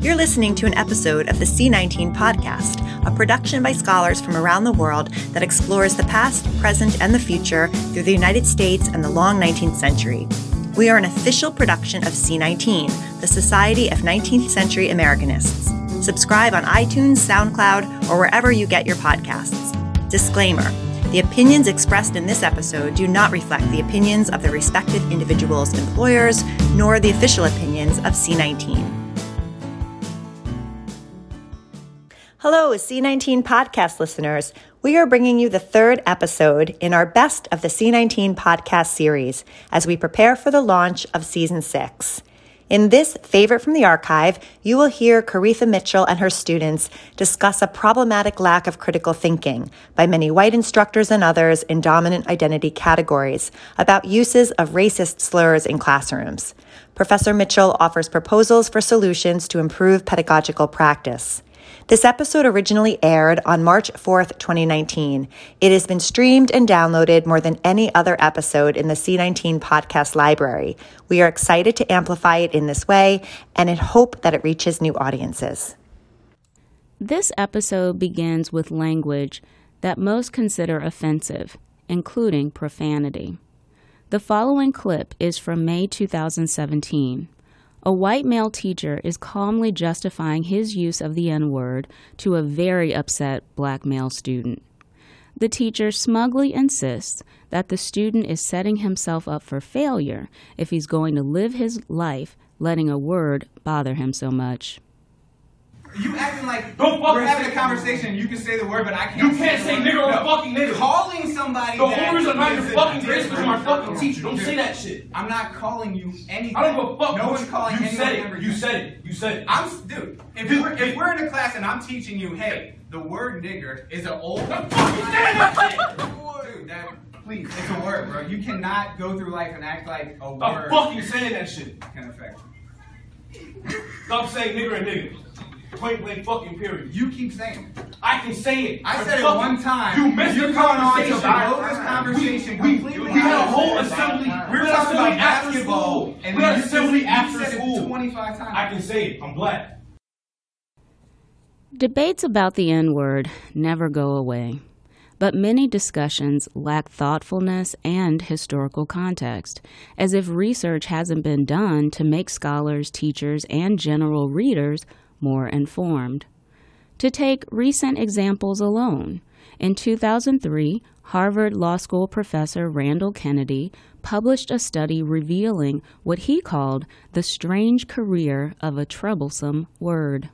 You're listening to an episode of the C19 podcast, a production by scholars from around the world that explores the past, present, and the future through the United States and the long 19th century. We are an official production of C19, the Society of 19th Century Americanists. Subscribe on iTunes, SoundCloud, or wherever you get your podcasts. Disclaimer The opinions expressed in this episode do not reflect the opinions of the respective individuals' employers, nor the official opinions of C19. Hello, C19 podcast listeners. We are bringing you the third episode in our Best of the C19 podcast series as we prepare for the launch of season six. In this favorite from the archive, you will hear Koritha Mitchell and her students discuss a problematic lack of critical thinking by many white instructors and others in dominant identity categories about uses of racist slurs in classrooms. Professor Mitchell offers proposals for solutions to improve pedagogical practice. This episode originally aired on March 4th, 2019. It has been streamed and downloaded more than any other episode in the C19 podcast library. We are excited to amplify it in this way and in hope that it reaches new audiences. This episode begins with language that most consider offensive, including profanity. The following clip is from May 2017. A white male teacher is calmly justifying his use of the N word to a very upset black male student. The teacher smugly insists that the student is setting himself up for failure if he's going to live his life letting a word bother him so much. You acting like Don't fucking we're having a conversation. You can say the word, but I can't. You can't the say nigger or No. fucking nigger. Calling somebody. The reason I'm not your fucking grace different- because my fucking teacher. Don't say that shit. I'm not calling you anything. I don't give a fuck. No one's you- calling You said it. everything. You said it. You said it. I'm dude. If Dude, we're if we're in a class and I'm teaching you, hey, the word nigger is an old. fucking say that Dude, that please, it's a word, bro. You cannot go through life and act like a I'm word fucking saying that shit. can affect you. Stop saying nigger and nigga. Point blank fucking period. You keep saying. it. I can say it. I I'm said it fucking- one time. You missed You're the going on to conversation. blow this conversation We, we, completely. we had a whole assembly. We We're talking about after basketball, school. and we had you an assembly said- you after said it school. 25 times. I can say it. I'm black. Debates about the N word never go away, but many discussions lack thoughtfulness and historical context, as if research hasn't been done to make scholars, teachers, and general readers more informed. To take recent examples alone, in 2003, Harvard Law School professor Randall Kennedy published a study revealing what he called the strange career of a troublesome word.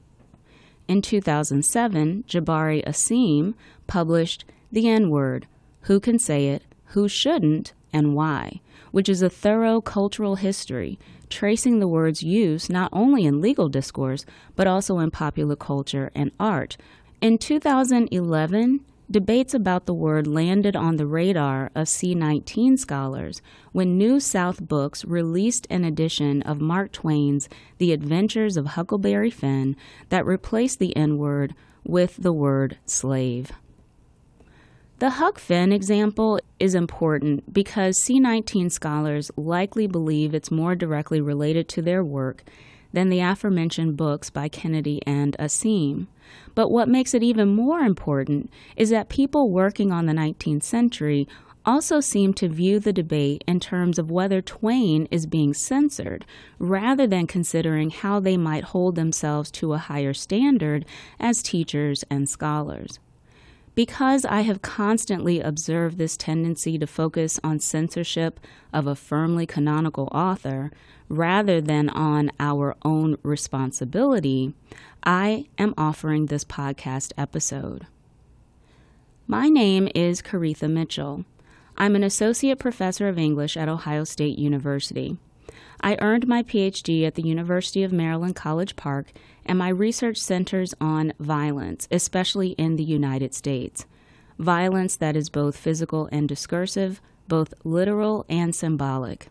In 2007, Jabari Asim published The N Word Who Can Say It, Who Shouldn't, and Why, which is a thorough cultural history tracing the word's use not only in legal discourse, but also in popular culture and art. In 2011, debates about the word landed on the radar of C19 scholars when NewSouth Books released an edition of Mark Twain's The Adventures of Huckleberry Finn that replaced the N word with the word slave. The Huck Finn example is important because C19 scholars likely believe it's more directly related to their work than the aforementioned books by Kennedy and Asim. But what makes it even more important is that people working on the 19th century also seem to view the debate in terms of whether Twain is being censored, rather than considering how they might hold themselves to a higher standard as teachers and scholars. Because I have constantly observed this tendency to focus on censorship of a firmly canonical author rather than on our own responsibility, I am offering this podcast episode. My name is Koritha Mitchell. I'm an associate professor of English at Ohio State University. I earned my PhD at the University of Maryland College Park, and my research centers on violence, especially in the United States. Violence that is both physical and discursive, both literal and symbolic.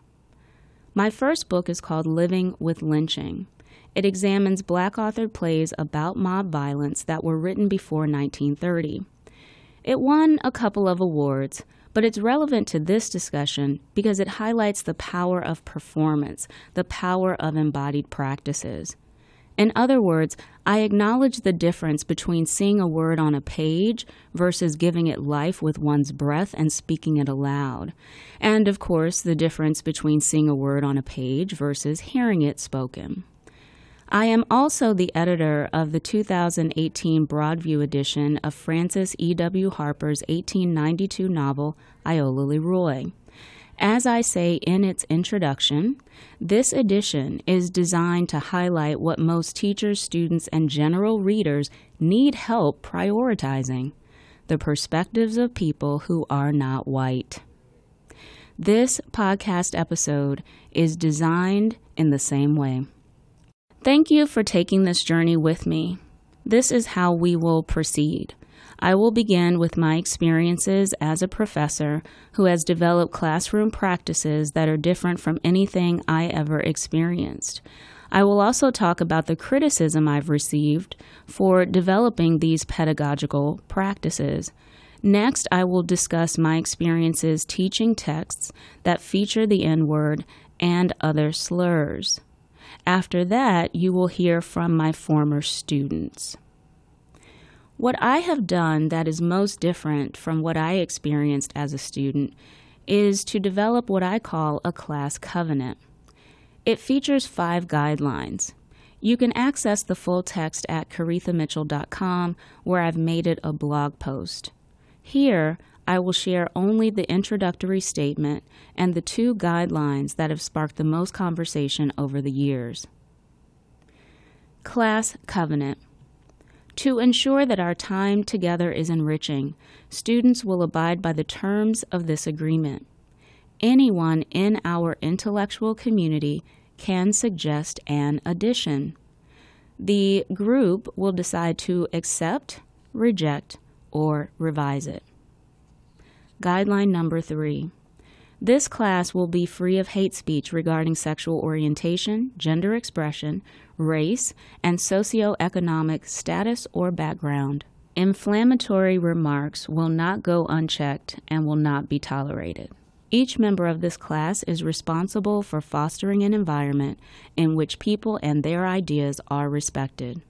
My first book is called Living with Lynching. It examines black authored plays about mob violence that were written before 1930. It won a couple of awards, but it's relevant to this discussion because it highlights the power of performance, the power of embodied practices. In other words, I acknowledge the difference between seeing a word on a page versus giving it life with one's breath and speaking it aloud. And of course, the difference between seeing a word on a page versus hearing it spoken. I am also the editor of the 2018 Broadview edition of Frances E.W. Harper's 1892 novel, Iola Leroy. As I say in its introduction, this edition is designed to highlight what most teachers, students, and general readers need help prioritizing the perspectives of people who are not white. This podcast episode is designed in the same way. Thank you for taking this journey with me. This is how we will proceed. I will begin with my experiences as a professor who has developed classroom practices that are different from anything I ever experienced. I will also talk about the criticism I've received for developing these pedagogical practices. Next, I will discuss my experiences teaching texts that feature the N word and other slurs. After that, you will hear from my former students. What I have done that is most different from what I experienced as a student is to develop what I call a class covenant. It features five guidelines. You can access the full text at korithamitchell.com, where I've made it a blog post. Here, I will share only the introductory statement and the two guidelines that have sparked the most conversation over the years. Class Covenant to ensure that our time together is enriching, students will abide by the terms of this agreement. Anyone in our intellectual community can suggest an addition. The group will decide to accept, reject, or revise it. Guideline number three. This class will be free of hate speech regarding sexual orientation, gender expression, race, and socioeconomic status or background. Inflammatory remarks will not go unchecked and will not be tolerated. Each member of this class is responsible for fostering an environment in which people and their ideas are respected.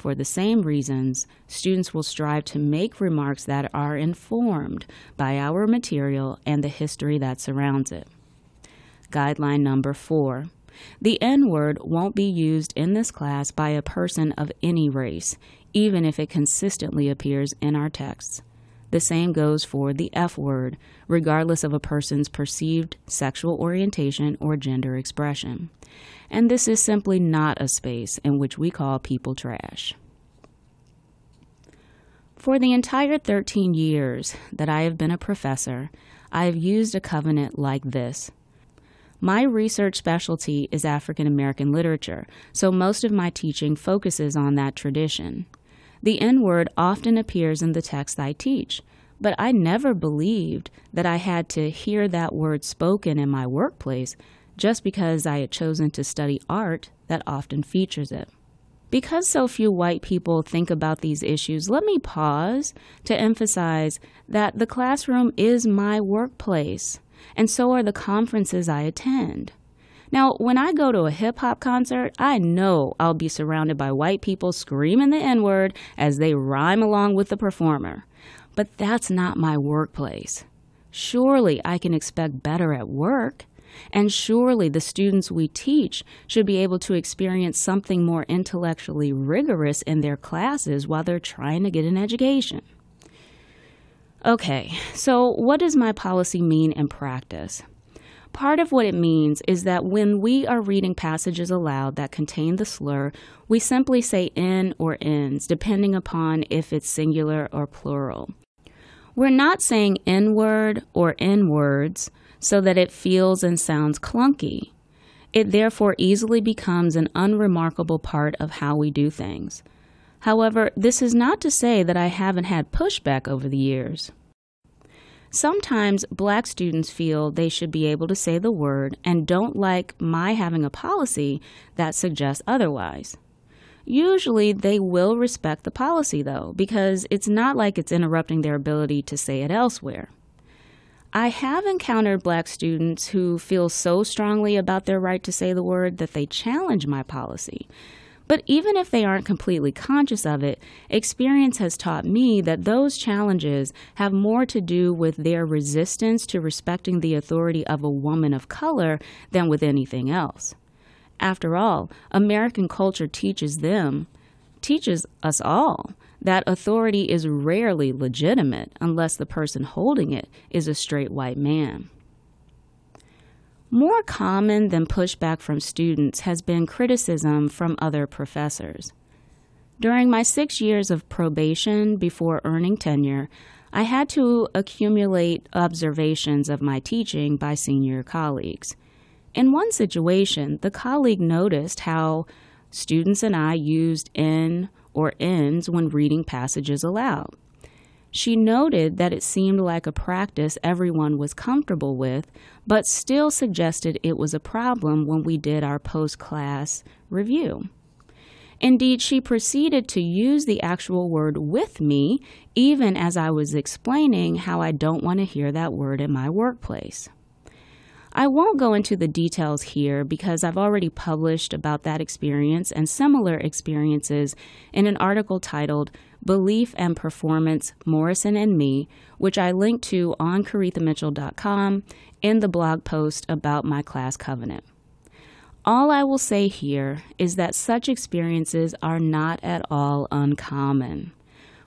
For the same reasons, students will strive to make remarks that are informed by our material and the history that surrounds it. Guideline number four the N word won't be used in this class by a person of any race, even if it consistently appears in our texts. The same goes for the F word, regardless of a person's perceived sexual orientation or gender expression. And this is simply not a space in which we call people trash. For the entire 13 years that I have been a professor, I have used a covenant like this my research specialty is African American literature, so most of my teaching focuses on that tradition. The N word often appears in the text I teach, but I never believed that I had to hear that word spoken in my workplace just because I had chosen to study art that often features it. Because so few white people think about these issues, let me pause to emphasize that the classroom is my workplace and so are the conferences I attend. Now, when I go to a hip hop concert, I know I'll be surrounded by white people screaming the N word as they rhyme along with the performer. But that's not my workplace. Surely I can expect better at work. And surely the students we teach should be able to experience something more intellectually rigorous in their classes while they're trying to get an education. Okay, so what does my policy mean in practice? Part of what it means is that when we are reading passages aloud that contain the slur, we simply say in or ins, depending upon if it's singular or plural. We're not saying N word or N words so that it feels and sounds clunky. It therefore easily becomes an unremarkable part of how we do things. However, this is not to say that I haven't had pushback over the years. Sometimes black students feel they should be able to say the word and don't like my having a policy that suggests otherwise. Usually they will respect the policy though, because it's not like it's interrupting their ability to say it elsewhere. I have encountered black students who feel so strongly about their right to say the word that they challenge my policy. But even if they aren't completely conscious of it, experience has taught me that those challenges have more to do with their resistance to respecting the authority of a woman of color than with anything else. After all, American culture teaches them, teaches us all, that authority is rarely legitimate unless the person holding it is a straight white man. More common than pushback from students has been criticism from other professors. During my six years of probation before earning tenure, I had to accumulate observations of my teaching by senior colleagues. In one situation, the colleague noticed how students and I used in or ends when reading passages aloud. She noted that it seemed like a practice everyone was comfortable with, but still suggested it was a problem when we did our post class review. Indeed, she proceeded to use the actual word with me, even as I was explaining how I don't want to hear that word in my workplace. I won't go into the details here because I've already published about that experience and similar experiences in an article titled Belief and Performance Morrison and Me, which I link to on KorithaMitchell.com in the blog post about my class covenant. All I will say here is that such experiences are not at all uncommon.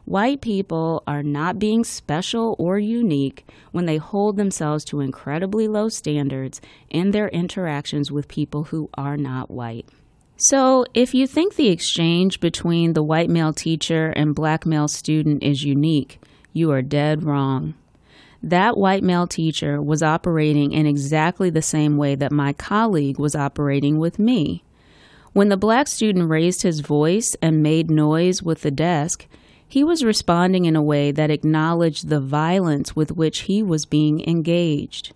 White people are not being special or unique when they hold themselves to incredibly low standards in their interactions with people who are not white. So, if you think the exchange between the white male teacher and black male student is unique, you are dead wrong. That white male teacher was operating in exactly the same way that my colleague was operating with me. When the black student raised his voice and made noise with the desk, he was responding in a way that acknowledged the violence with which he was being engaged.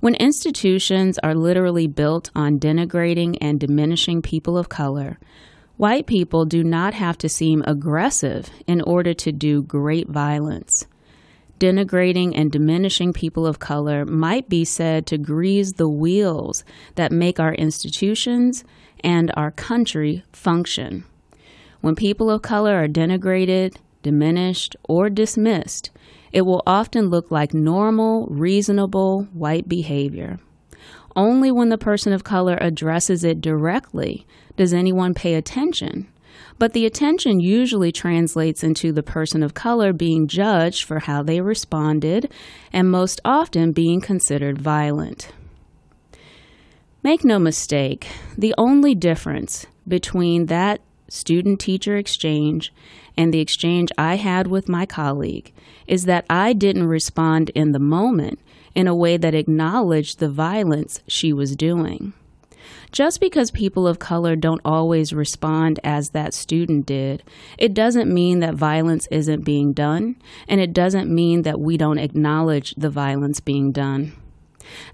When institutions are literally built on denigrating and diminishing people of color, white people do not have to seem aggressive in order to do great violence. Denigrating and diminishing people of color might be said to grease the wheels that make our institutions and our country function. When people of color are denigrated, diminished, or dismissed, it will often look like normal, reasonable white behavior. Only when the person of color addresses it directly does anyone pay attention. But the attention usually translates into the person of color being judged for how they responded and most often being considered violent. Make no mistake, the only difference between that student teacher exchange and the exchange I had with my colleague is that I didn't respond in the moment in a way that acknowledged the violence she was doing. Just because people of color don't always respond as that student did, it doesn't mean that violence isn't being done, and it doesn't mean that we don't acknowledge the violence being done.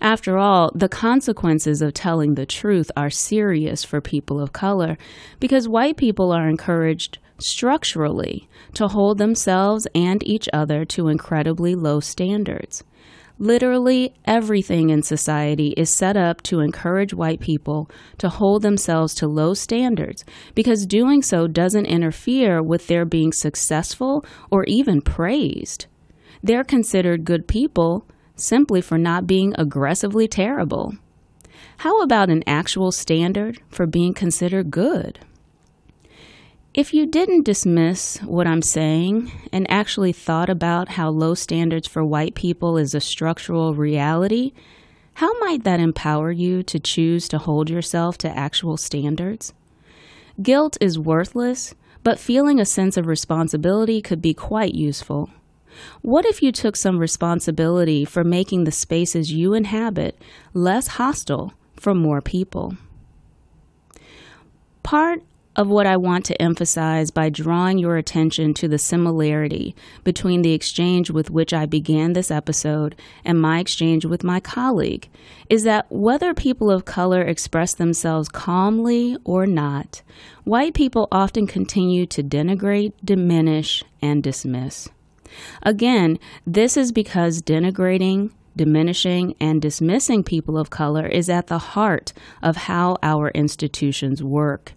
After all, the consequences of telling the truth are serious for people of color because white people are encouraged structurally to hold themselves and each other to incredibly low standards. Literally everything in society is set up to encourage white people to hold themselves to low standards because doing so doesn't interfere with their being successful or even praised. They're considered good people simply for not being aggressively terrible. How about an actual standard for being considered good? If you didn't dismiss what I'm saying and actually thought about how low standards for white people is a structural reality, how might that empower you to choose to hold yourself to actual standards? Guilt is worthless, but feeling a sense of responsibility could be quite useful. What if you took some responsibility for making the spaces you inhabit less hostile for more people? Part of what I want to emphasize by drawing your attention to the similarity between the exchange with which I began this episode and my exchange with my colleague is that whether people of color express themselves calmly or not, white people often continue to denigrate, diminish, and dismiss. Again, this is because denigrating, diminishing, and dismissing people of color is at the heart of how our institutions work.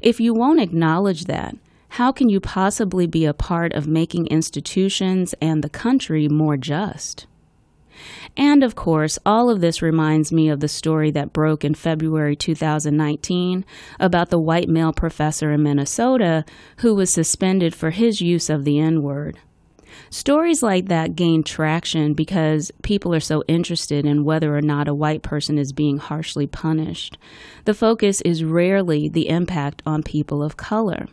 If you won't acknowledge that, how can you possibly be a part of making institutions and the country more just? And of course, all of this reminds me of the story that broke in February 2019 about the white male professor in Minnesota who was suspended for his use of the N word. Stories like that gain traction because people are so interested in whether or not a white person is being harshly punished. The focus is rarely the impact on people of color.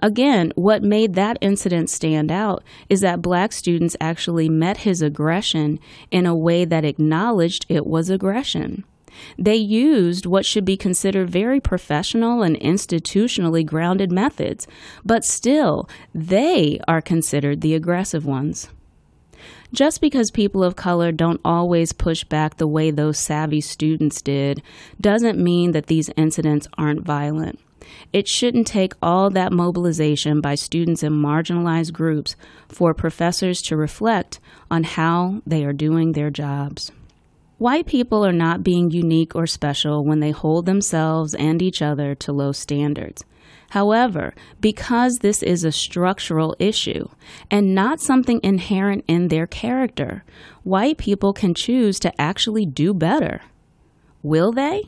Again, what made that incident stand out is that black students actually met his aggression in a way that acknowledged it was aggression. They used what should be considered very professional and institutionally grounded methods, but still, they are considered the aggressive ones. Just because people of color don't always push back the way those savvy students did doesn't mean that these incidents aren't violent. It shouldn't take all that mobilization by students in marginalized groups for professors to reflect on how they are doing their jobs. White people are not being unique or special when they hold themselves and each other to low standards. However, because this is a structural issue and not something inherent in their character, white people can choose to actually do better. Will they?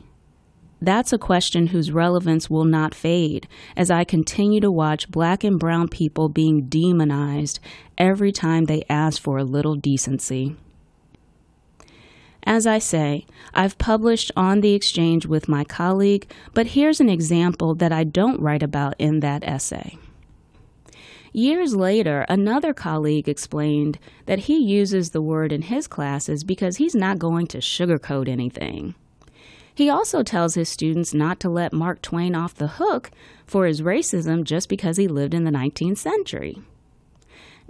That's a question whose relevance will not fade as I continue to watch black and brown people being demonized every time they ask for a little decency. As I say, I've published on the exchange with my colleague, but here's an example that I don't write about in that essay. Years later, another colleague explained that he uses the word in his classes because he's not going to sugarcoat anything. He also tells his students not to let Mark Twain off the hook for his racism just because he lived in the 19th century.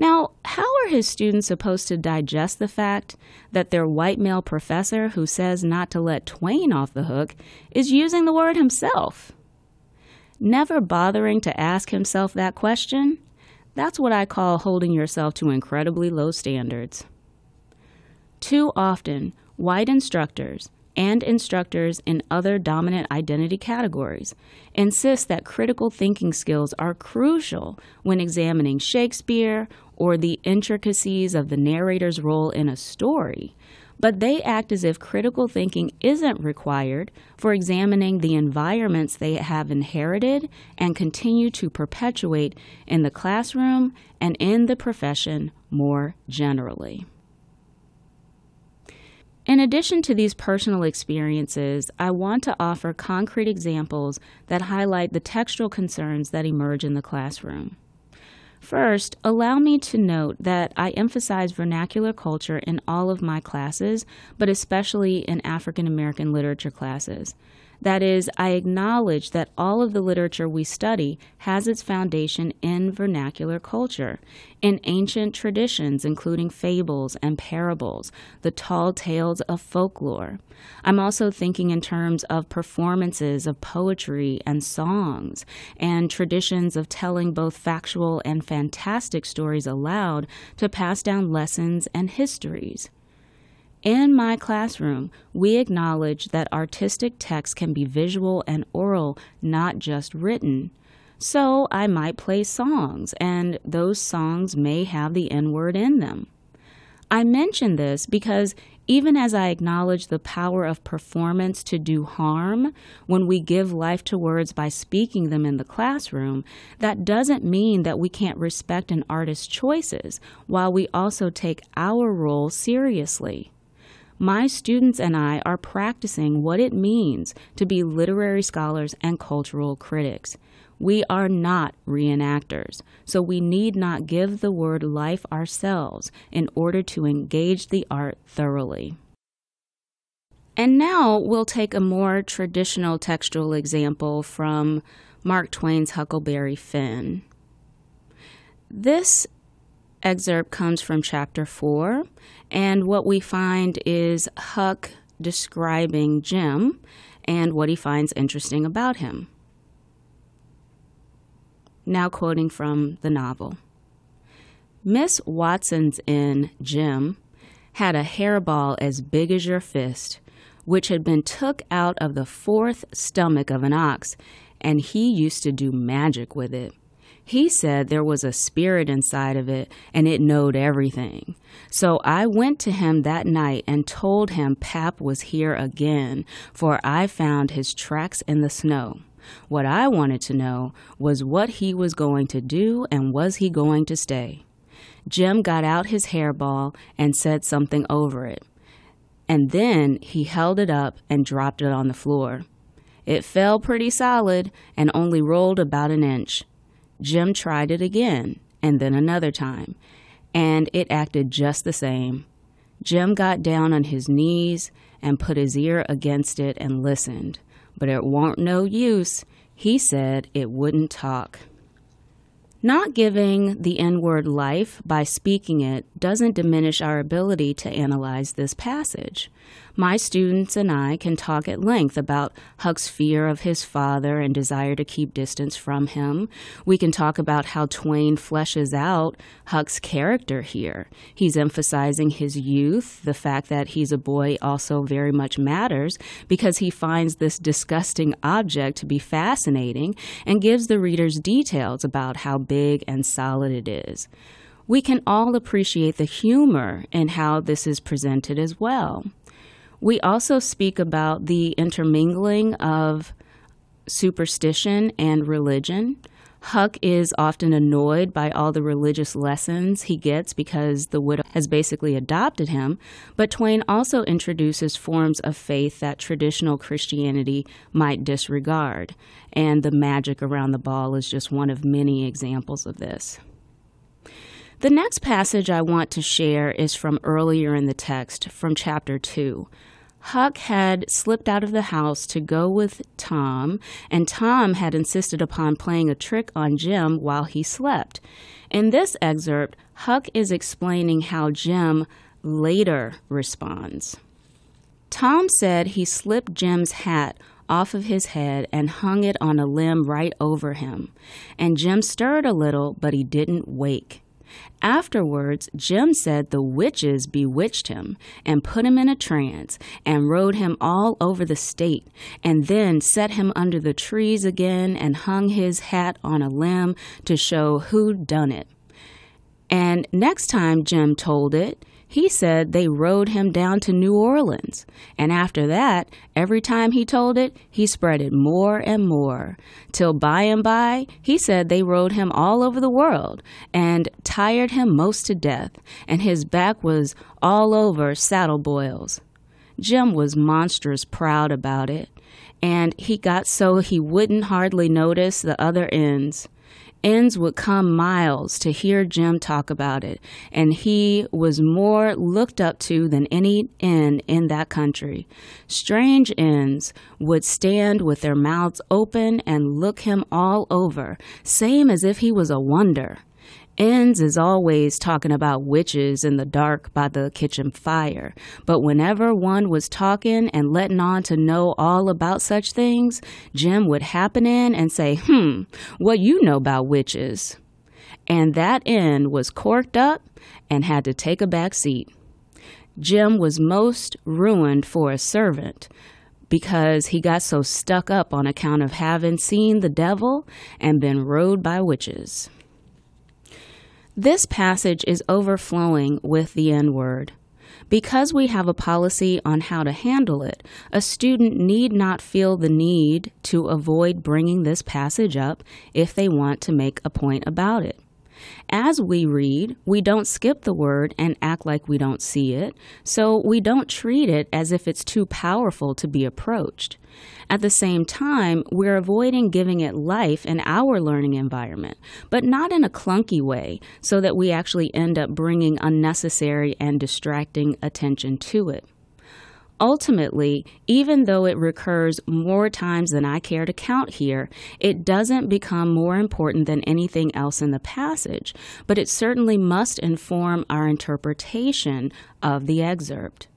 Now, how are his students supposed to digest the fact that their white male professor who says not to let Twain off the hook is using the word himself? Never bothering to ask himself that question, that's what I call holding yourself to incredibly low standards. Too often, white instructors, and instructors in other dominant identity categories insist that critical thinking skills are crucial when examining Shakespeare or the intricacies of the narrator's role in a story, but they act as if critical thinking isn't required for examining the environments they have inherited and continue to perpetuate in the classroom and in the profession more generally. In addition to these personal experiences, I want to offer concrete examples that highlight the textual concerns that emerge in the classroom. First, allow me to note that I emphasize vernacular culture in all of my classes, but especially in African American literature classes. That is, I acknowledge that all of the literature we study has its foundation in vernacular culture, in ancient traditions, including fables and parables, the tall tales of folklore. I'm also thinking in terms of performances of poetry and songs, and traditions of telling both factual and fantastic stories aloud to pass down lessons and histories. In my classroom, we acknowledge that artistic text can be visual and oral, not just written. So I might play songs, and those songs may have the N word in them. I mention this because even as I acknowledge the power of performance to do harm when we give life to words by speaking them in the classroom, that doesn't mean that we can't respect an artist's choices while we also take our role seriously. My students and I are practicing what it means to be literary scholars and cultural critics. We are not reenactors, so we need not give the word life ourselves in order to engage the art thoroughly. And now we'll take a more traditional textual example from Mark Twain's Huckleberry Finn. This excerpt comes from chapter 4 and what we find is Huck describing Jim and what he finds interesting about him. Now, quoting from the novel Miss Watson's inn, Jim, had a hairball as big as your fist, which had been took out of the fourth stomach of an ox, and he used to do magic with it. He said there was a spirit inside of it and it knowed everything. So I went to him that night and told him Pap was here again, for I found his tracks in the snow. What I wanted to know was what he was going to do and was he going to stay. Jim got out his hairball and said something over it. And then he held it up and dropped it on the floor. It fell pretty solid and only rolled about an inch. Jim tried it again and then another time, and it acted just the same. Jim got down on his knees and put his ear against it and listened, but it warn't no use. He said it wouldn't talk. Not giving the N word life by speaking it doesn't diminish our ability to analyze this passage. My students and I can talk at length about Huck's fear of his father and desire to keep distance from him. We can talk about how Twain fleshes out Huck's character here. He's emphasizing his youth. The fact that he's a boy also very much matters because he finds this disgusting object to be fascinating and gives the readers details about how big and solid it is. We can all appreciate the humor in how this is presented as well. We also speak about the intermingling of superstition and religion. Huck is often annoyed by all the religious lessons he gets because the widow has basically adopted him, but Twain also introduces forms of faith that traditional Christianity might disregard, and the magic around the ball is just one of many examples of this. The next passage I want to share is from earlier in the text, from chapter 2. Huck had slipped out of the house to go with Tom, and Tom had insisted upon playing a trick on Jim while he slept. In this excerpt, Huck is explaining how Jim later responds. Tom said he slipped Jim's hat off of his head and hung it on a limb right over him, and Jim stirred a little, but he didn't wake. Afterwards, Jim said the witches bewitched him and put him in a trance and rode him all over the state and then set him under the trees again and hung his hat on a limb to show who'd done it. And next time Jim told it, he said they rode him down to New Orleans. And after that, every time he told it, he spread it more and more. Till by and by, he said they rode him all over the world and tired him most to death, and his back was all over saddle boils. Jim was monstrous proud about it, and he got so he wouldn't hardly notice the other ends. Ends would come miles to hear Jim talk about it, and he was more looked up to than any N in that country. Strange Ns would stand with their mouths open and look him all over, same as if he was a wonder. Ends is always talking about witches in the dark by the kitchen fire, but whenever one was talking and letting on to know all about such things, Jim would happen in and say, Hmm, what you know about witches? And that end was corked up and had to take a back seat. Jim was most ruined for a servant because he got so stuck up on account of having seen the devil and been rode by witches. This passage is overflowing with the N word. Because we have a policy on how to handle it, a student need not feel the need to avoid bringing this passage up if they want to make a point about it. As we read, we don't skip the word and act like we don't see it, so we don't treat it as if it's too powerful to be approached. At the same time, we're avoiding giving it life in our learning environment, but not in a clunky way, so that we actually end up bringing unnecessary and distracting attention to it. Ultimately, even though it recurs more times than I care to count here, it doesn't become more important than anything else in the passage, but it certainly must inform our interpretation of the excerpt.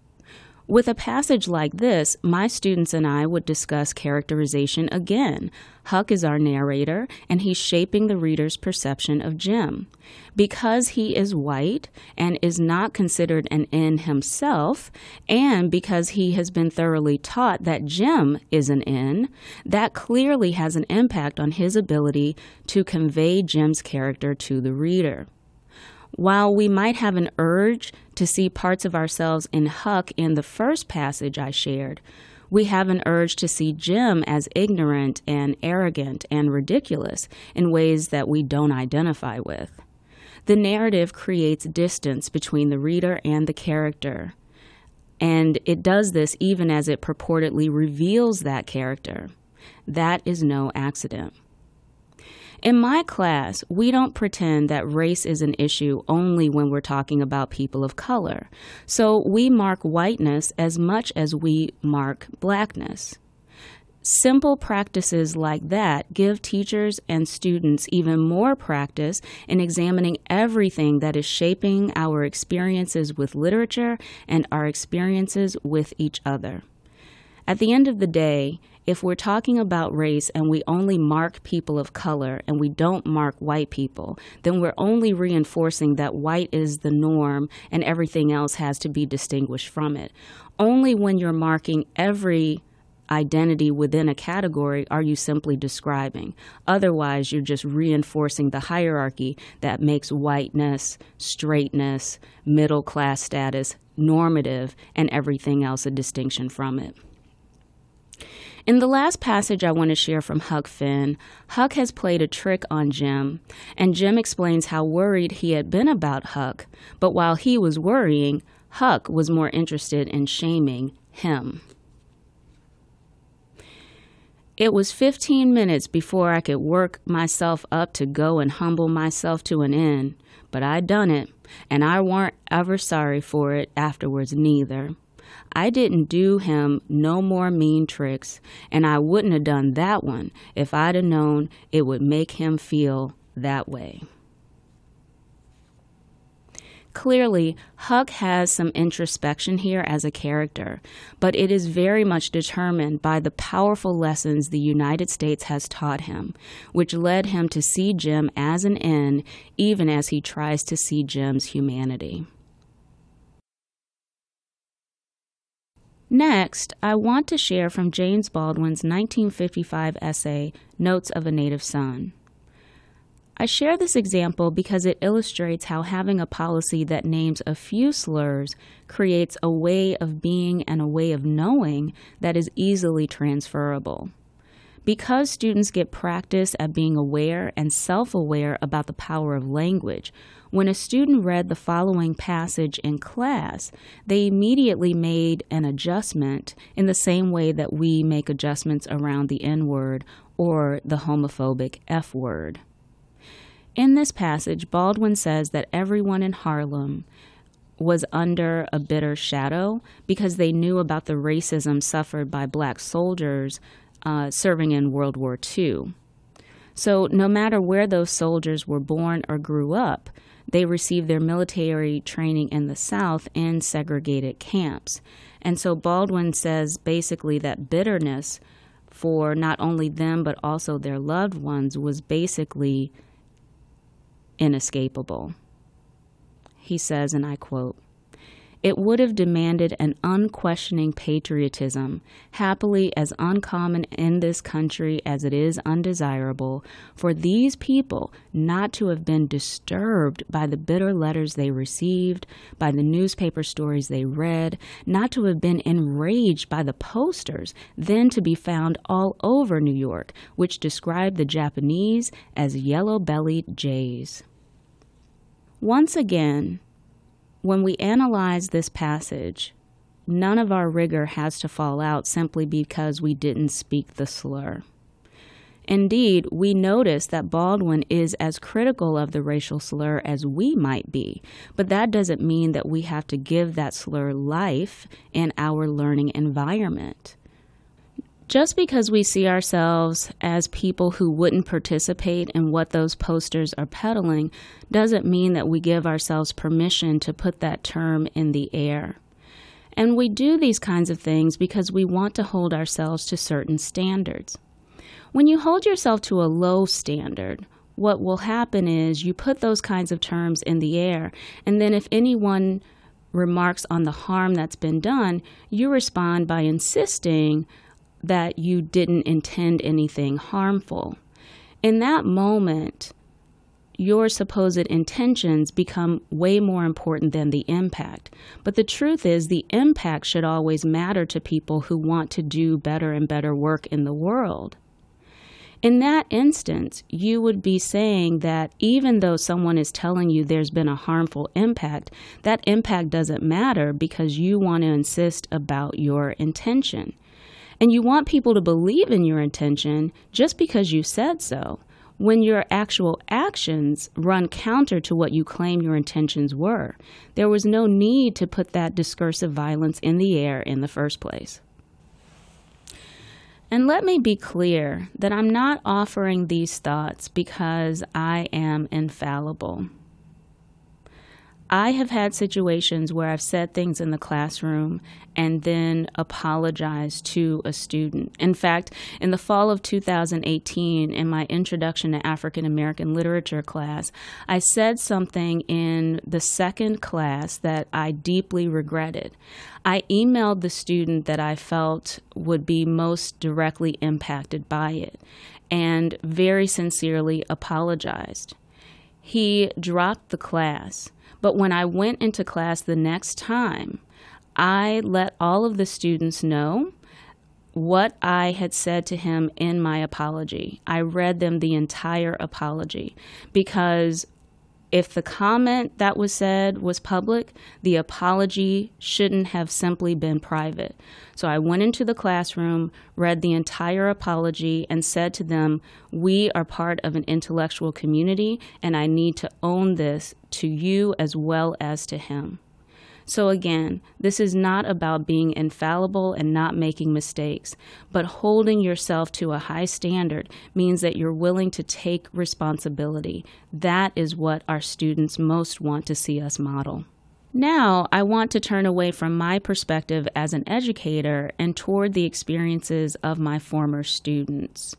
With a passage like this, my students and I would discuss characterization again. Huck is our narrator, and he's shaping the reader's perception of Jim. Because he is white and is not considered an N himself, and because he has been thoroughly taught that Jim is an N, that clearly has an impact on his ability to convey Jim's character to the reader. While we might have an urge to see parts of ourselves in Huck in the first passage I shared, we have an urge to see Jim as ignorant and arrogant and ridiculous in ways that we don't identify with. The narrative creates distance between the reader and the character, and it does this even as it purportedly reveals that character. That is no accident. In my class, we don't pretend that race is an issue only when we're talking about people of color. So we mark whiteness as much as we mark blackness. Simple practices like that give teachers and students even more practice in examining everything that is shaping our experiences with literature and our experiences with each other. At the end of the day, if we're talking about race and we only mark people of color and we don't mark white people, then we're only reinforcing that white is the norm and everything else has to be distinguished from it. Only when you're marking every identity within a category are you simply describing. Otherwise, you're just reinforcing the hierarchy that makes whiteness, straightness, middle class status normative, and everything else a distinction from it. In the last passage I want to share from Huck Finn, Huck has played a trick on Jim, and Jim explains how worried he had been about Huck, but while he was worrying, Huck was more interested in shaming him. It was 15 minutes before I could work myself up to go and humble myself to an end, but I done it, and I weren't ever sorry for it afterwards neither. I didn't do him no more mean tricks, and I wouldn't have done that one if I'd have known it would make him feel that way. Clearly, Huck has some introspection here as a character, but it is very much determined by the powerful lessons the United States has taught him, which led him to see Jim as an end even as he tries to see Jim's humanity. Next, I want to share from James Baldwin's 1955 essay, Notes of a Native Son. I share this example because it illustrates how having a policy that names a few slurs creates a way of being and a way of knowing that is easily transferable. Because students get practice at being aware and self aware about the power of language, when a student read the following passage in class, they immediately made an adjustment in the same way that we make adjustments around the N word or the homophobic F word. In this passage, Baldwin says that everyone in Harlem was under a bitter shadow because they knew about the racism suffered by black soldiers uh, serving in World War II. So, no matter where those soldiers were born or grew up, they received their military training in the South in segregated camps. And so Baldwin says basically that bitterness for not only them but also their loved ones was basically inescapable. He says, and I quote, it would have demanded an unquestioning patriotism, happily as uncommon in this country as it is undesirable, for these people not to have been disturbed by the bitter letters they received, by the newspaper stories they read, not to have been enraged by the posters then to be found all over New York, which described the Japanese as yellow bellied jays. Once again, when we analyze this passage, none of our rigor has to fall out simply because we didn't speak the slur. Indeed, we notice that Baldwin is as critical of the racial slur as we might be, but that doesn't mean that we have to give that slur life in our learning environment. Just because we see ourselves as people who wouldn't participate in what those posters are peddling doesn't mean that we give ourselves permission to put that term in the air. And we do these kinds of things because we want to hold ourselves to certain standards. When you hold yourself to a low standard, what will happen is you put those kinds of terms in the air, and then if anyone remarks on the harm that's been done, you respond by insisting that you didn't intend anything harmful. In that moment, your supposed intentions become way more important than the impact. But the truth is, the impact should always matter to people who want to do better and better work in the world. In that instance, you would be saying that even though someone is telling you there's been a harmful impact, that impact doesn't matter because you want to insist about your intention. And you want people to believe in your intention just because you said so, when your actual actions run counter to what you claim your intentions were. There was no need to put that discursive violence in the air in the first place. And let me be clear that I'm not offering these thoughts because I am infallible. I have had situations where I've said things in the classroom and then apologized to a student. In fact, in the fall of 2018, in my Introduction to African American Literature class, I said something in the second class that I deeply regretted. I emailed the student that I felt would be most directly impacted by it and very sincerely apologized. He dropped the class but when I went into class the next time, I let all of the students know what I had said to him in my apology. I read them the entire apology because if the comment that was said was public, the apology shouldn't have simply been private. So I went into the classroom, read the entire apology, and said to them, We are part of an intellectual community, and I need to own this to you as well as to him. So, again, this is not about being infallible and not making mistakes, but holding yourself to a high standard means that you're willing to take responsibility. That is what our students most want to see us model. Now, I want to turn away from my perspective as an educator and toward the experiences of my former students.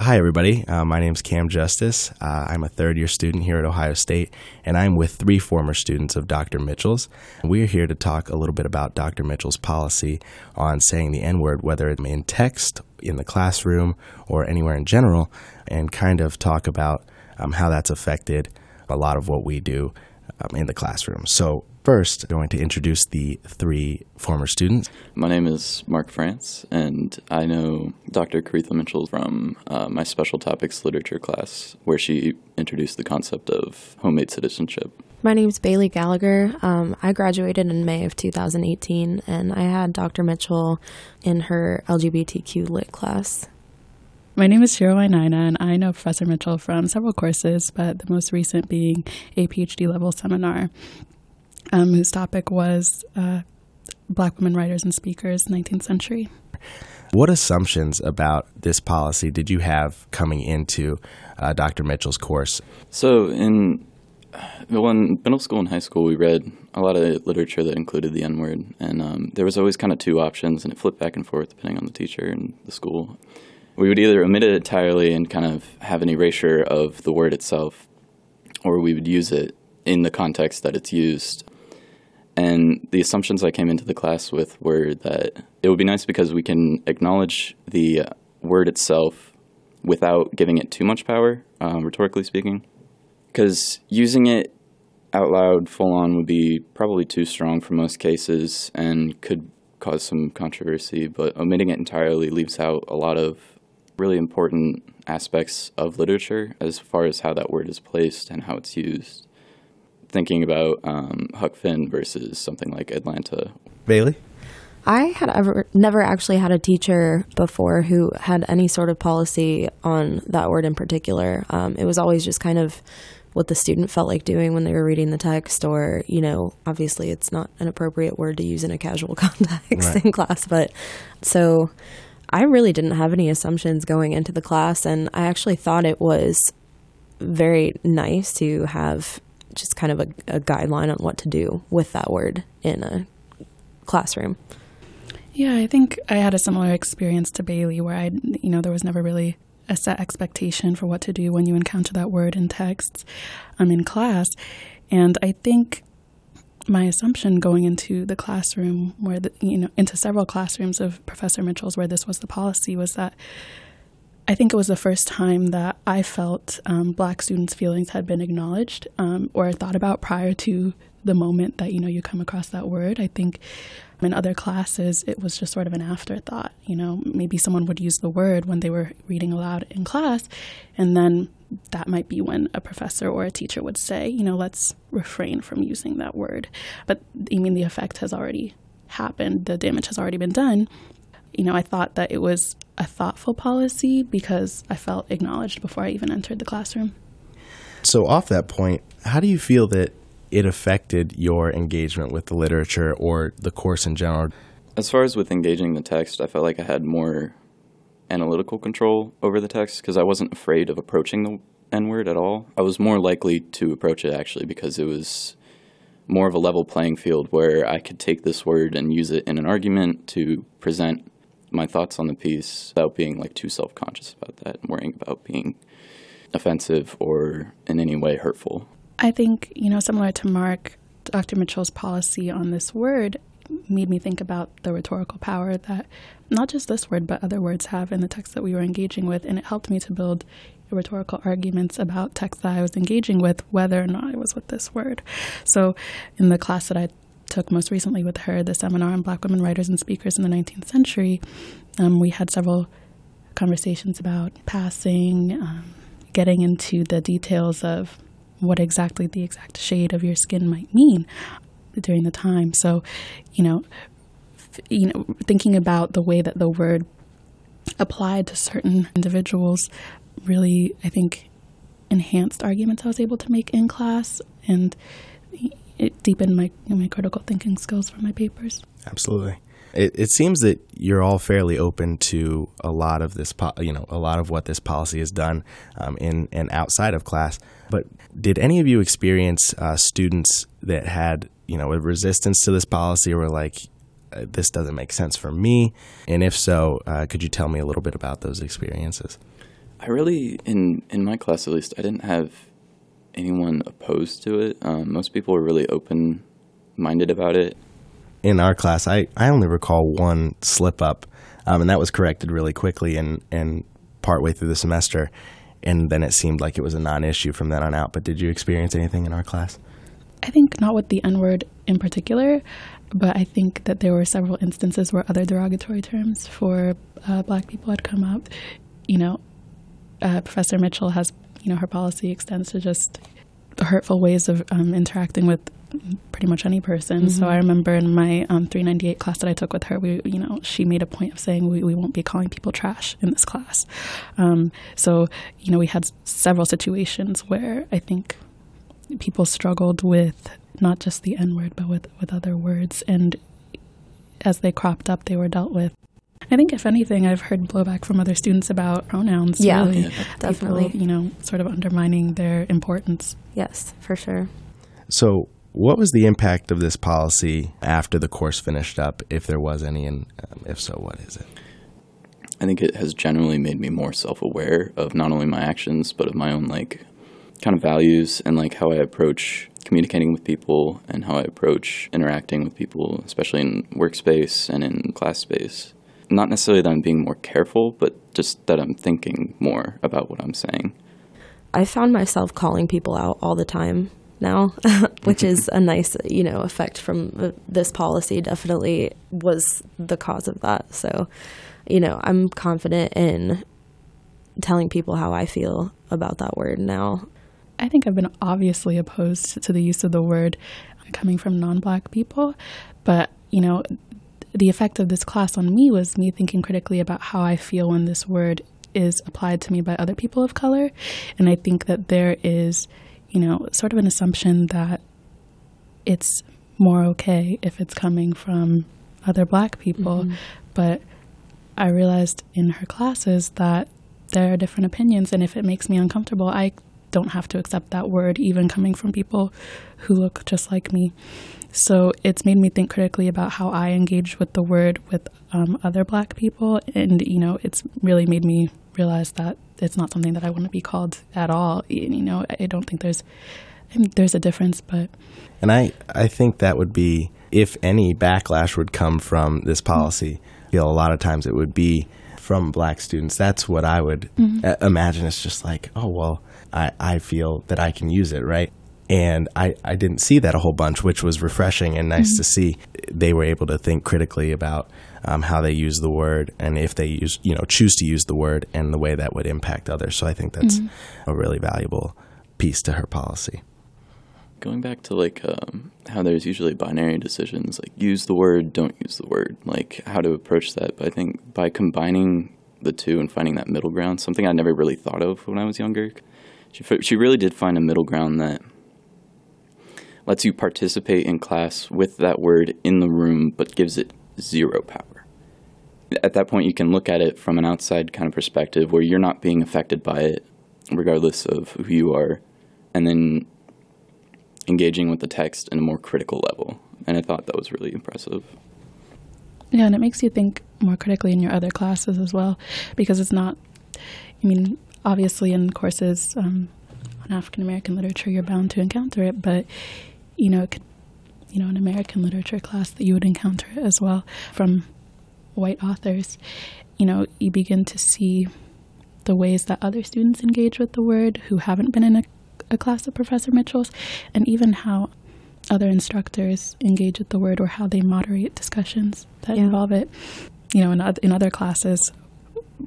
Hi, everybody. Uh, my name is Cam Justice. Uh, I'm a third year student here at Ohio State, and I'm with three former students of Dr. Mitchell's. We are here to talk a little bit about Dr. Mitchell's policy on saying the N word, whether it's in text, in the classroom, or anywhere in general, and kind of talk about um, how that's affected a lot of what we do um, in the classroom. So, first, I'm going to introduce the three former students. My name is Mark France, and I know Dr. Koritha Mitchell from uh, my special topics literature class, where she introduced the concept of homemade citizenship. My name is Bailey Gallagher. Um, I graduated in May of 2018, and I had Dr. Mitchell in her LGBTQ lit class. My name is Shiro Wainaina, and I know Professor Mitchell from several courses, but the most recent being a PhD level seminar, um, whose topic was uh, Black women writers and speakers, 19th century. What assumptions about this policy did you have coming into uh, Dr. Mitchell's course? So, in well, in middle school and high school, we read a lot of literature that included the N word, and um, there was always kind of two options, and it flipped back and forth depending on the teacher and the school we would either omit it entirely and kind of have an erasure of the word itself, or we would use it in the context that it's used. And the assumptions I came into the class with were that it would be nice because we can acknowledge the word itself without giving it too much power, um, rhetorically speaking. Because using it out loud, full on, would be probably too strong for most cases and could cause some controversy, but omitting it entirely leaves out a lot of really important aspects of literature as far as how that word is placed and how it's used. Thinking about um, Huck Finn versus something like Atlanta. Bailey? I had ever never actually had a teacher before who had any sort of policy on that word in particular. Um, it was always just kind of what the student felt like doing when they were reading the text, or you know, obviously it's not an appropriate word to use in a casual context right. in class, but so I really didn't have any assumptions going into the class, and I actually thought it was very nice to have just kind of a, a guideline on what to do with that word in a classroom. Yeah, I think I had a similar experience to Bailey where I, you know, there was never really a set expectation for what to do when you encounter that word in texts um, in class. And I think my assumption going into the classroom, where the, you know, into several classrooms of Professor Mitchell's, where this was the policy, was that I think it was the first time that I felt um, Black students' feelings had been acknowledged um, or thought about prior to the moment that you know you come across that word. I think in other classes, it was just sort of an afterthought. You know, maybe someone would use the word when they were reading aloud in class, and then that might be when a professor or a teacher would say, you know, let's refrain from using that word. But I mean, the effect has already happened, the damage has already been done. You know, I thought that it was a thoughtful policy because I felt acknowledged before I even entered the classroom. So, off that point, how do you feel that it affected your engagement with the literature or the course in general? As far as with engaging the text, I felt like I had more analytical control over the text because I wasn't afraid of approaching the N word at all. I was more likely to approach it actually because it was more of a level playing field where I could take this word and use it in an argument to present my thoughts on the piece without being like too self conscious about that and worrying about being offensive or in any way hurtful. I think, you know, similar to Mark, Dr. Mitchell's policy on this word made me think about the rhetorical power that not just this word, but other words have in the text that we were engaging with. And it helped me to build rhetorical arguments about text that I was engaging with, whether or not it was with this word. So in the class that I took most recently with her, the seminar on Black women writers and speakers in the 19th century, um, we had several conversations about passing, um, getting into the details of what exactly the exact shade of your skin might mean during the time. So, you know, you know, thinking about the way that the word applied to certain individuals really, I think, enhanced arguments I was able to make in class, and it deepened my my critical thinking skills for my papers. Absolutely. It, it seems that you're all fairly open to a lot of this, po- you know, a lot of what this policy has done um, in and outside of class. But did any of you experience uh, students that had, you know, a resistance to this policy, or were like, uh, "This doesn't make sense for me"? And if so, uh, could you tell me a little bit about those experiences? I really, in in my class at least, I didn't have anyone opposed to it. Um, most people were really open minded about it in our class, I, I only recall one slip up, um, and that was corrected really quickly and, and partway through the semester. And then it seemed like it was a non issue from then on out. But did you experience anything in our class? I think not with the N word in particular, but I think that there were several instances where other derogatory terms for uh, black people had come up. You know, uh, Professor Mitchell has, you know, her policy extends to just the hurtful ways of um, interacting with pretty much any person. Mm-hmm. So I remember in my um, 398 class that I took with her, we, you know, she made a point of saying we, we won't be calling people trash in this class. Um, so, you know, we had several situations where I think people struggled with not just the N word, but with, with other words. And as they cropped up, they were dealt with. I think, if anything, I've heard blowback from other students about pronouns. Yeah, really. yeah definitely. People, you know, sort of undermining their importance. Yes, for sure. So, what was the impact of this policy after the course finished up, if there was any, and um, if so, what is it? I think it has generally made me more self aware of not only my actions, but of my own, like, kind of values and, like, how I approach communicating with people and how I approach interacting with people, especially in workspace and in class space. Not necessarily that I'm being more careful, but just that I'm thinking more about what I'm saying. I found myself calling people out all the time now, which is a nice, you know, effect from uh, this policy. Definitely was the cause of that. So, you know, I'm confident in telling people how I feel about that word now. I think I've been obviously opposed to the use of the word coming from non-black people, but you know, the effect of this class on me was me thinking critically about how I feel when this word is applied to me by other people of color, and I think that there is you know, sort of an assumption that it's more okay if it's coming from other black people. Mm-hmm. But I realized in her classes that there are different opinions, and if it makes me uncomfortable, I don't have to accept that word, even coming from people who look just like me. So it's made me think critically about how I engage with the word with um, other black people. And, you know, it's really made me realize that it's not something that I want to be called at all. You know, I don't think there's I mean, there's a difference, but and I I think that would be if any backlash would come from this policy. You know, a lot of times it would be from black students. That's what I would mm-hmm. imagine. It's just like, oh well, I I feel that I can use it, right? And I, I didn't see that a whole bunch, which was refreshing and nice mm-hmm. to see. They were able to think critically about um, how they use the word and if they use, you know, choose to use the word and the way that would impact others. So I think that's mm-hmm. a really valuable piece to her policy. Going back to like um, how there's usually binary decisions, like use the word, don't use the word, like how to approach that. But I think by combining the two and finding that middle ground, something I never really thought of when I was younger, she she really did find a middle ground that lets you participate in class with that word in the room, but gives it zero power. At that point, you can look at it from an outside kind of perspective where you're not being affected by it, regardless of who you are, and then engaging with the text in a more critical level. And I thought that was really impressive. Yeah, and it makes you think more critically in your other classes as well, because it's not, I mean, obviously in courses um, on African American literature, you're bound to encounter it, but, you know, it could, you know, an American literature class that you would encounter as well from white authors. You know, you begin to see the ways that other students engage with the word who haven't been in a a class of Professor Mitchell's, and even how other instructors engage with the word or how they moderate discussions that yeah. involve it. You know, in, in other classes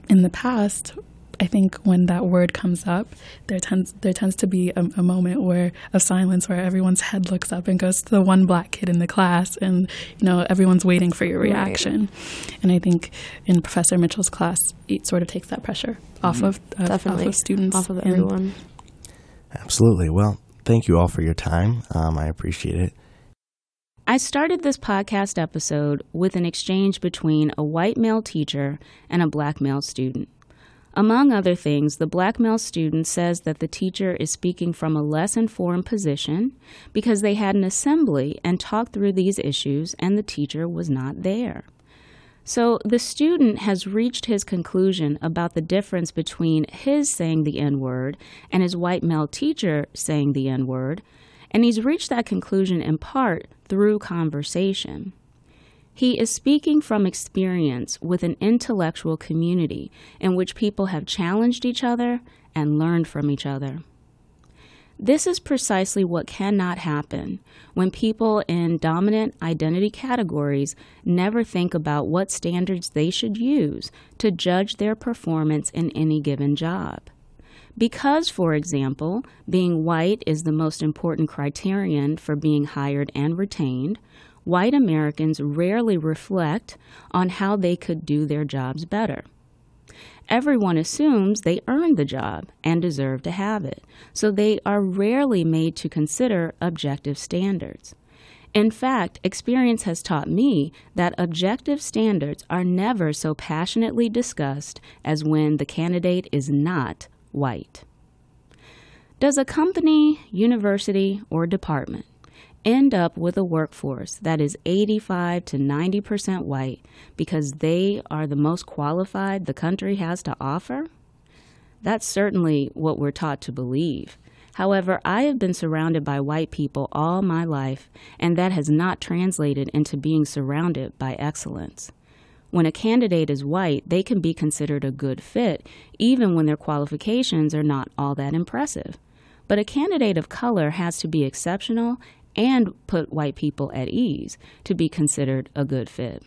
in the past, I think when that word comes up, there tends there tends to be a, a, moment where a silence where everyone's head looks up and goes to the one black kid in the class, and you know everyone's waiting for your reaction. Right. And I think in Professor Mitchell's class, it sort of takes that pressure mm-hmm. off of uh, off of students, off of everyone. Absolutely. Well, thank you all for your time. Um, I appreciate it. I started this podcast episode with an exchange between a white male teacher and a black male student. Among other things, the black male student says that the teacher is speaking from a less informed position because they had an assembly and talked through these issues and the teacher was not there. So the student has reached his conclusion about the difference between his saying the N word and his white male teacher saying the N word, and he's reached that conclusion in part through conversation. He is speaking from experience with an intellectual community in which people have challenged each other and learned from each other. This is precisely what cannot happen when people in dominant identity categories never think about what standards they should use to judge their performance in any given job. Because, for example, being white is the most important criterion for being hired and retained, white Americans rarely reflect on how they could do their jobs better everyone assumes they earned the job and deserve to have it, so they are rarely made to consider objective standards. In fact, experience has taught me that objective standards are never so passionately discussed as when the candidate is not white. Does a company, university, or department end up with a workforce that is 85 to 90% white because they are the most qualified the country has to offer? That's certainly what we're taught to believe. However, I have been surrounded by white people all my life, and that has not translated into being surrounded by excellence. When a candidate is white, they can be considered a good fit, even when their qualifications are not all that impressive. But a candidate of color has to be exceptional and put white people at ease to be considered a good fit.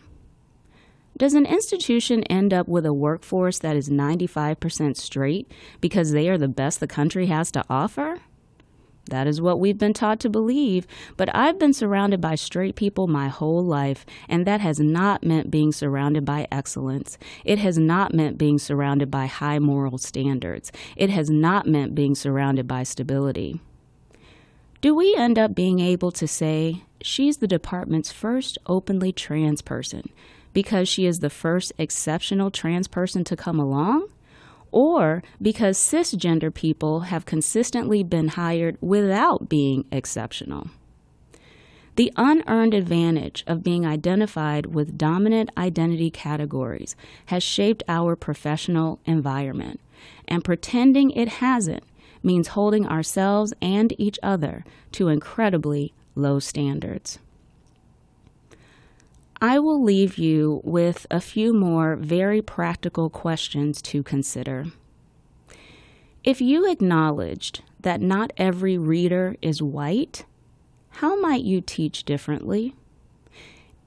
Does an institution end up with a workforce that is 95% straight because they are the best the country has to offer? That is what we've been taught to believe, but I've been surrounded by straight people my whole life, and that has not meant being surrounded by excellence. It has not meant being surrounded by high moral standards. It has not meant being surrounded by stability. Do we end up being able to say she's the department's first openly trans person because she is the first exceptional trans person to come along? or because cisgender people have consistently been hired without being exceptional. The unearned advantage of being identified with dominant identity categories has shaped our professional environment, and pretending it hasn't means holding ourselves and each other to incredibly low standards. I will leave you with a few more very practical questions to consider. If you acknowledged that not every reader is white, how might you teach differently?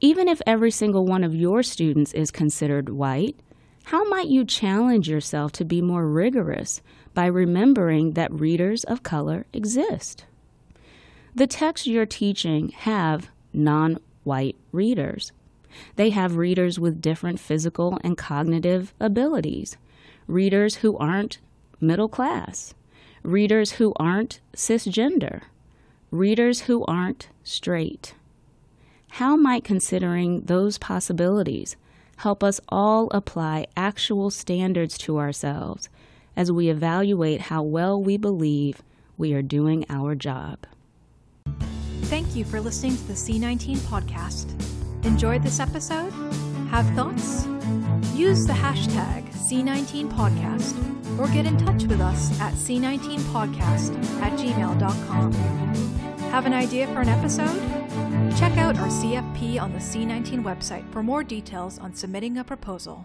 Even if every single one of your students is considered white, how might you challenge yourself to be more rigorous by remembering that readers of color exist? The texts you're teaching have non white readers. They have readers with different physical and cognitive abilities, readers who aren't middle class, readers who aren't cisgender, readers who aren't straight. How might considering those possibilities help us all apply actual standards to ourselves as we evaluate how well we believe we are doing our job? Thank you for listening to the C19 podcast. Enjoyed this episode? Have thoughts? Use the hashtag C19podcast or get in touch with us at C19podcast at gmail.com. Have an idea for an episode? Check out our CFP on the C19 website for more details on submitting a proposal.